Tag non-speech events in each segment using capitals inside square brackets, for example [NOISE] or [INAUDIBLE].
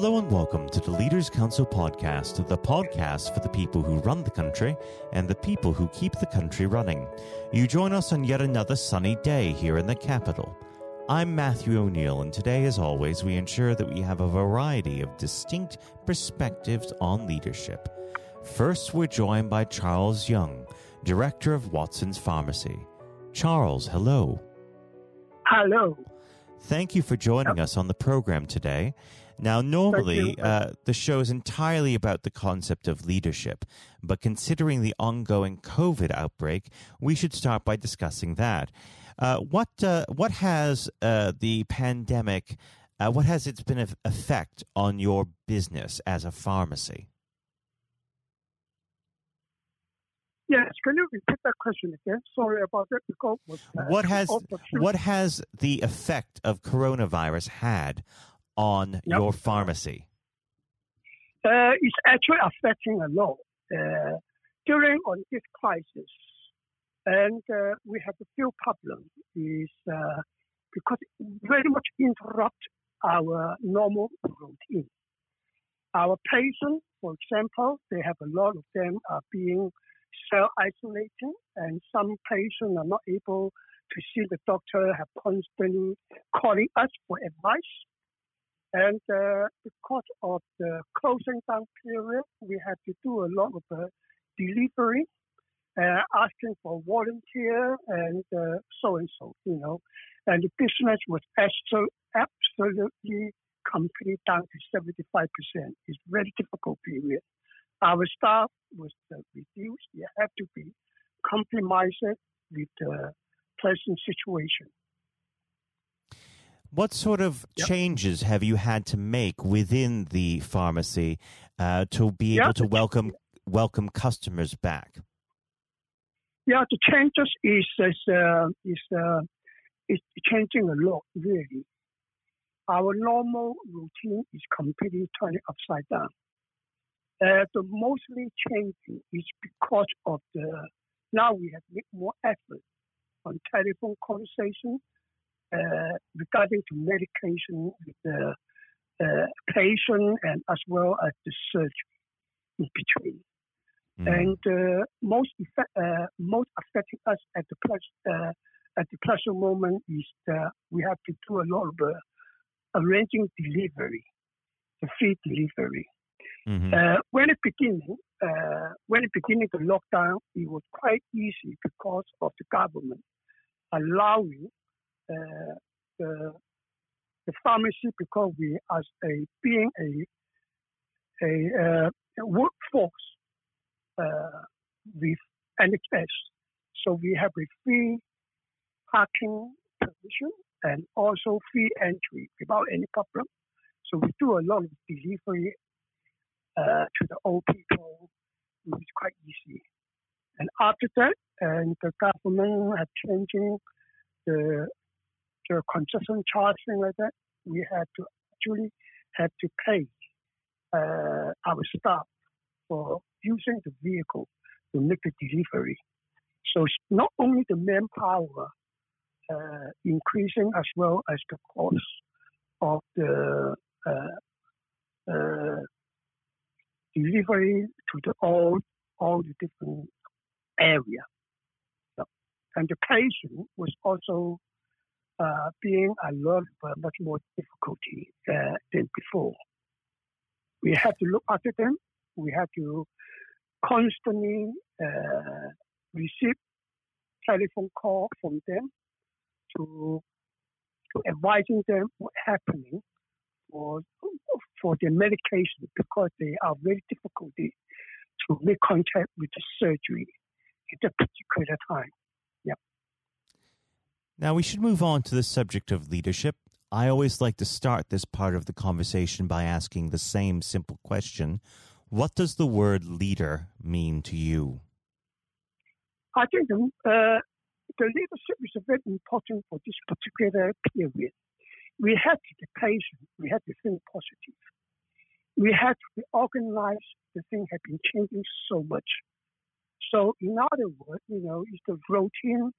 Hello and welcome to the Leaders Council podcast, the podcast for the people who run the country and the people who keep the country running. You join us on yet another sunny day here in the capital. I'm Matthew O'Neill, and today, as always, we ensure that we have a variety of distinct perspectives on leadership. First, we're joined by Charles Yeung, Director of Watson's Pharmacy. Charles, hello. Hello. Thank you for joining us on the program today. Now, normally, uh, the show is entirely about the concept of leadership, but considering the ongoing COVID outbreak, we should start by discussing that. Uh, what uh, what has uh, the pandemic? Uh, what has its been effect on your business as a pharmacy? Yes, can you repeat that question again? Sorry about that. Because uh, what has what has the effect of coronavirus had on yep. your pharmacy? Uh, it's actually affecting a lot uh, during on this crisis, and uh, we have a few problems. Is uh, because it very much interrupt our normal routine. Our patients, for example, they have a lot of them are being self-isolating, and some patients are not able to see the doctor, have constantly calling us for advice. And uh, because of the closing down period, we had to do a lot of uh, delivery, uh, asking for volunteer and uh, so and so, you know. And the business was absolutely completely down to 75%. It's very difficult period. Our staff was uh, reduced. You have to be compromised with the present situation. What sort of yep. changes have you had to make within the pharmacy uh, to be able to welcome welcome customers back? Yeah, the changes is is uh, is, uh, is changing a lot really. Our normal routine is completely turning upside down. Uh, the mostly changing is because of the now we have made more effort on telephone conversation regarding to medication with the uh, patient and as well as the surgery in between. Mm. And uh, most effect, uh, most affecting us at the pres- at the present moment is that we have to do a lot of arranging delivery, the free delivery. Mm-hmm. Uh, when it beginning, uh, when it beginning the lockdown, it was quite easy because of the government allowing uh, the, the pharmacy because we as a being a a, uh, workforce uh, with NHS, so we have a free parking permission and also free entry without any problem. So we do a lot of delivery uh, to the old people. It's quite easy. And after that, and the government had changing the the concession charge thing like that, we had to actually had to pay uh, our staff for using the vehicle to make the delivery. So it's not only the manpower uh, increasing as well as the cost of the uh, uh delivery to the all all the different area. And the patient was also uh, being a lot uh, much more difficulty uh, than before. We had to look after them. We had to constantly uh, receive telephone call from them to to advising them what's happening for for their medication because they are very difficult to make contact with the surgery at a particular time. Now, we should move on to the subject of leadership. I always like to start this part of the conversation by asking the same simple question What does the word leader mean to you? I think uh, the leadership is very important for this particular period. We had to be patient, we had to think positive, we had to be organized. The thing had been changing so much. So, in other words, you know, it's the routine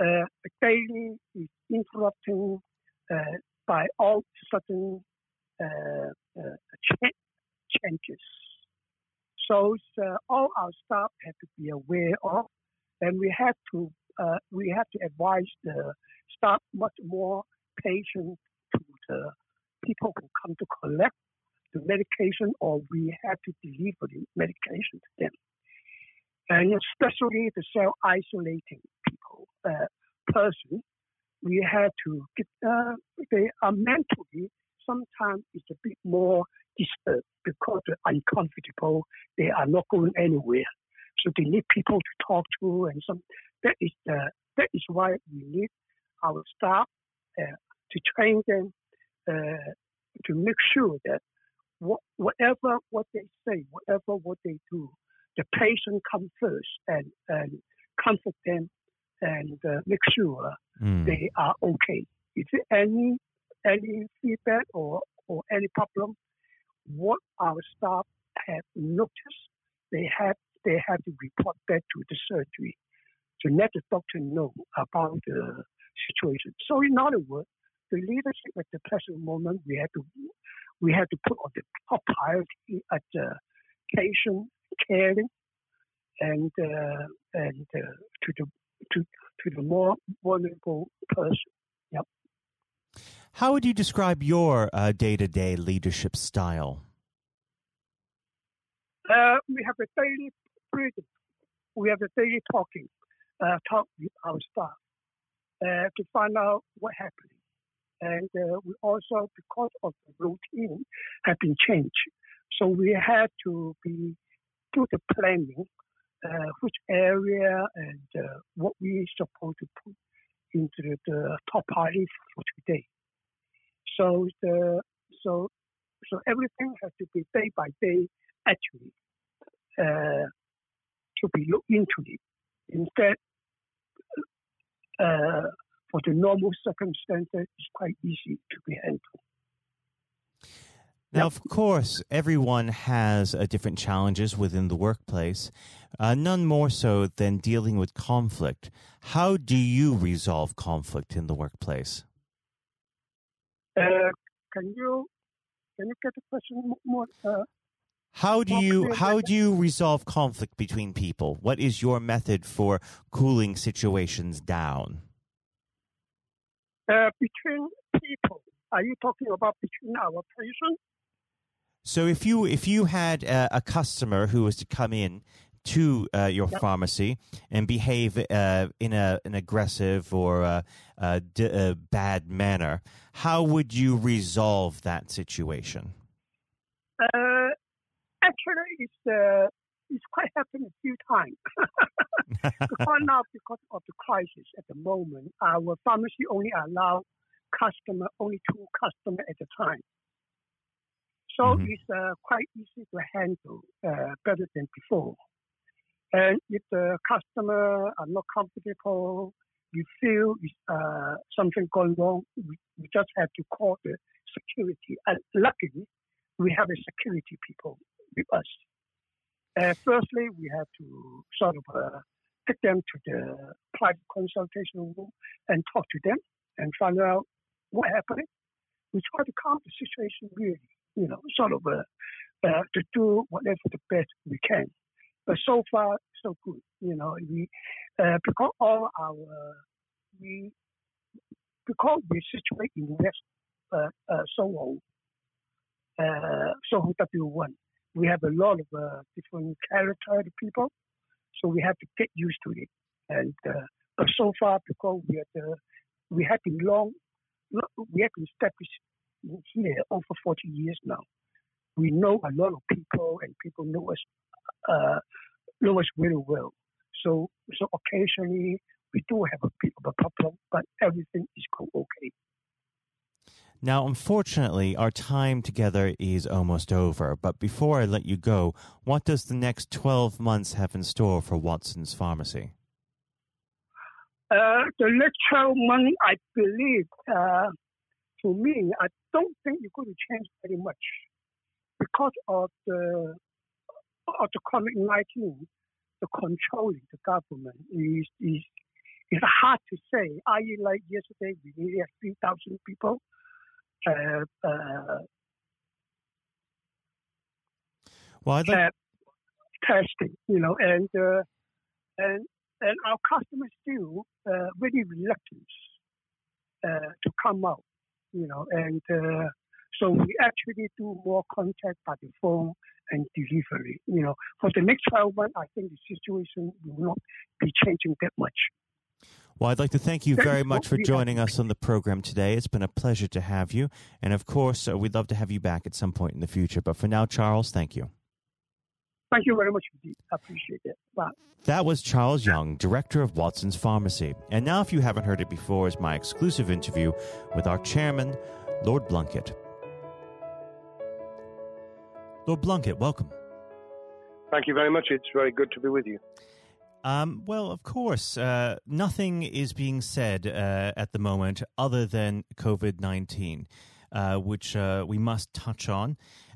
uh, daily is interrupting uh, by all sudden uh, uh, changes. So uh, all our staff have to be aware of, and we have to we have to advise the staff much more patient to the people who come to collect the medication or we have to deliver the medication to them. And especially the self isolating person. We have to get uh, they are mentally sometimes it's a bit more disturbed because they're uncomfortable. They are not going anywhere. So they need people to talk to, and some that is uh, that is why we need our staff uh, to train them uh, to make sure that what, whatever what they say, whatever what they do, the patient comes first and and comfort them and uh, make sure mm. they are okay. Is there any any feedback or, or any problem, what our staff have noticed, they have they have to report back to the surgery to let the doctor know about the situation. So in other words, the leadership at the present moment we have to we have to put on the top priority at the patient caring and uh, and uh, to the to to the more vulnerable person. Yep. How would you describe your day to day leadership style? Uh, we have a daily briefing. We have a daily talking, uh, talk with our staff uh, to find out what happened. And uh, we also, because of the routine, have been changed. So we had to be do the planning, uh, which area and uh, what we supposed to put into the, top priority for today. So the so so everything has to be day by day actually uh, to be looked into it. Instead, uh, for the normal circumstances, it's quite easy to be handled. Now, of course, everyone has uh, different challenges within the workplace, uh, none more so than dealing with conflict. How do you resolve conflict in the workplace? Uh, can you can you get the question more? Uh, how do you how do you resolve conflict between people? What is your method for cooling situations down? Uh, between people, are you talking about between our patients? So if you if you had a, a customer who was to come in to uh, your yep. pharmacy and behave uh, in a, an aggressive or a, a, d- bad manner, how would you resolve that situation? Uh, actually, it's uh, it's quite happened a few times. [LAUGHS] because now, because of the crisis at the moment, our pharmacy only allow customer only two customers at a time. So mm-hmm. it's uh, quite easy to handle, uh, better than before. And if the customer are not comfortable, you feel uh, something going wrong, we, we, just have to call the security. And luckily, we have a security people with us. Uh, firstly, we have to sort of uh, take them to the private consultation room and talk to them and find out what happened. We try to calm the situation really, you know, sort of uh, uh to do whatever the best we can. But so far, so good. You know, we uh, because all our we because we're situated in West uh, uh, Soho, uh, Soho W1, we have a lot of uh, different character people, so we have to get used to it. And uh, but so far, because we had uh, we have been long, we have been established here over 40 years now. We know a lot of people, and people know us uh, know us very well. So, so occasionally we do have a bit of a problem, but everything is going okay. Now, unfortunately, our time together is almost over. But before I let you go, what does the next 12 months have in store for Watson's Pharmacy? Uh, the next 12 months, I believe, uh, to me, I don't think it's going to change very much because of the of the COVID-19, the controlling the government is is is hard to say. I like yesterday we had three thousand people. Uh, uh, well, like, testing, you know, and uh, and and our customers still uh, very reluctant uh, to come out, you know, and uh, so we actually do more contact by the phone and delivery. You know, for the next 12 months, I think the situation will not be changing that much. Well, I'd like to thank you very much for joining us on the program today. It's been a pleasure to have you. And of course, uh, we'd love to have you back at some point in the future. But for now, Charles, thank you. Thank you very much I appreciate it. Bye. That was Charles Yeung, director of Watson's Pharmacy. And now, if you haven't heard it before, is my exclusive interview with our chairman, Lord Blunkett. Lord Blunkett, welcome. Thank you very much. It's very good to be with you. Um, well, of course, uh, nothing is being said uh, at the moment other than COVID 19, uh, which uh, we must touch on.